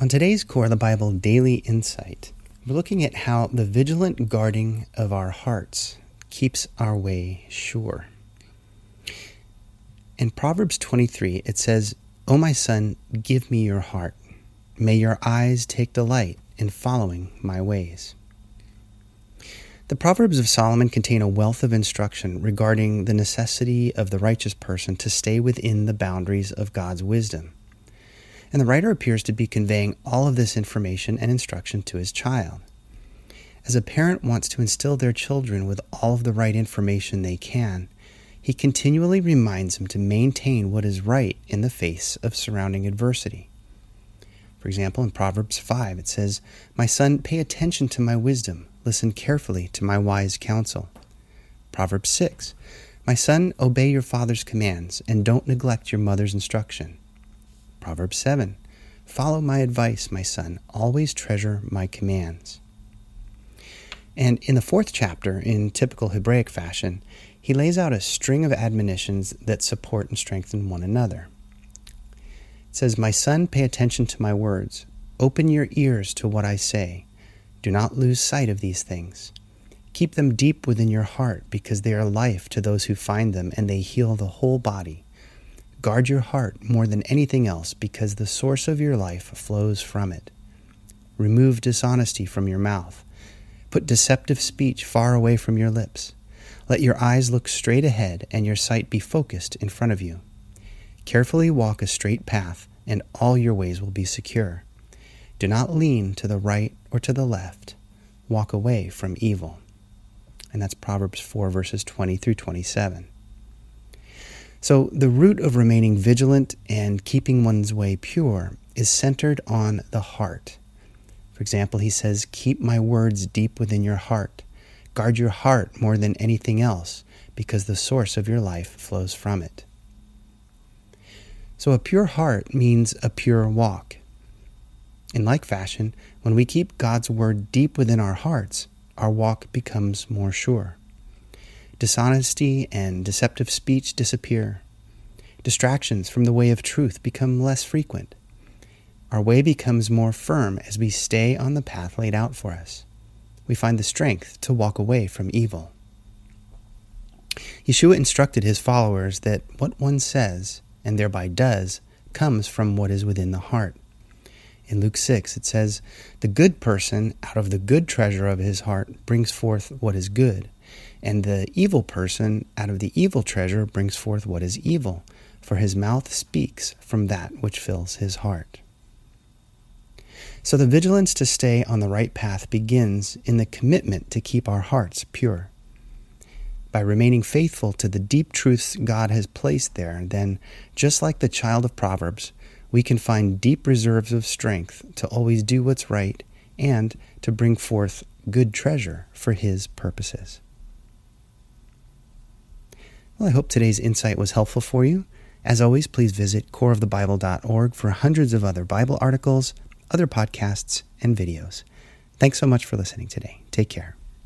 On today's Core the Bible Daily Insight, we're looking at how the vigilant guarding of our hearts keeps our way sure. In Proverbs 23, it says, O my son, give me your heart. May your eyes take delight in following my ways. The Proverbs of Solomon contain a wealth of instruction regarding the necessity of the righteous person to stay within the boundaries of God's wisdom and the writer appears to be conveying all of this information and instruction to his child. As a parent wants to instill their children with all of the right information they can, he continually reminds them to maintain what is right in the face of surrounding adversity. For example, in Proverbs 5, it says, My son, pay attention to my wisdom, listen carefully to my wise counsel. Proverbs 6, My son, obey your father's commands, and don't neglect your mother's instruction. Proverbs 7 Follow my advice, my son. Always treasure my commands. And in the fourth chapter, in typical Hebraic fashion, he lays out a string of admonitions that support and strengthen one another. It says, My son, pay attention to my words. Open your ears to what I say. Do not lose sight of these things. Keep them deep within your heart, because they are life to those who find them, and they heal the whole body. Guard your heart more than anything else because the source of your life flows from it. Remove dishonesty from your mouth. Put deceptive speech far away from your lips. Let your eyes look straight ahead and your sight be focused in front of you. Carefully walk a straight path, and all your ways will be secure. Do not lean to the right or to the left. Walk away from evil. And that's Proverbs 4, verses 20 through 27. So, the root of remaining vigilant and keeping one's way pure is centered on the heart. For example, he says, Keep my words deep within your heart. Guard your heart more than anything else, because the source of your life flows from it. So, a pure heart means a pure walk. In like fashion, when we keep God's word deep within our hearts, our walk becomes more sure. Dishonesty and deceptive speech disappear. Distractions from the way of truth become less frequent. Our way becomes more firm as we stay on the path laid out for us. We find the strength to walk away from evil. Yeshua instructed his followers that what one says, and thereby does, comes from what is within the heart. In Luke 6, it says, The good person out of the good treasure of his heart brings forth what is good, and the evil person out of the evil treasure brings forth what is evil, for his mouth speaks from that which fills his heart. So the vigilance to stay on the right path begins in the commitment to keep our hearts pure. By remaining faithful to the deep truths God has placed there, then, just like the child of Proverbs, we can find deep reserves of strength to always do what's right and to bring forth good treasure for His purposes. Well, I hope today's insight was helpful for you. As always, please visit coreofthebible.org for hundreds of other Bible articles, other podcasts, and videos. Thanks so much for listening today. Take care.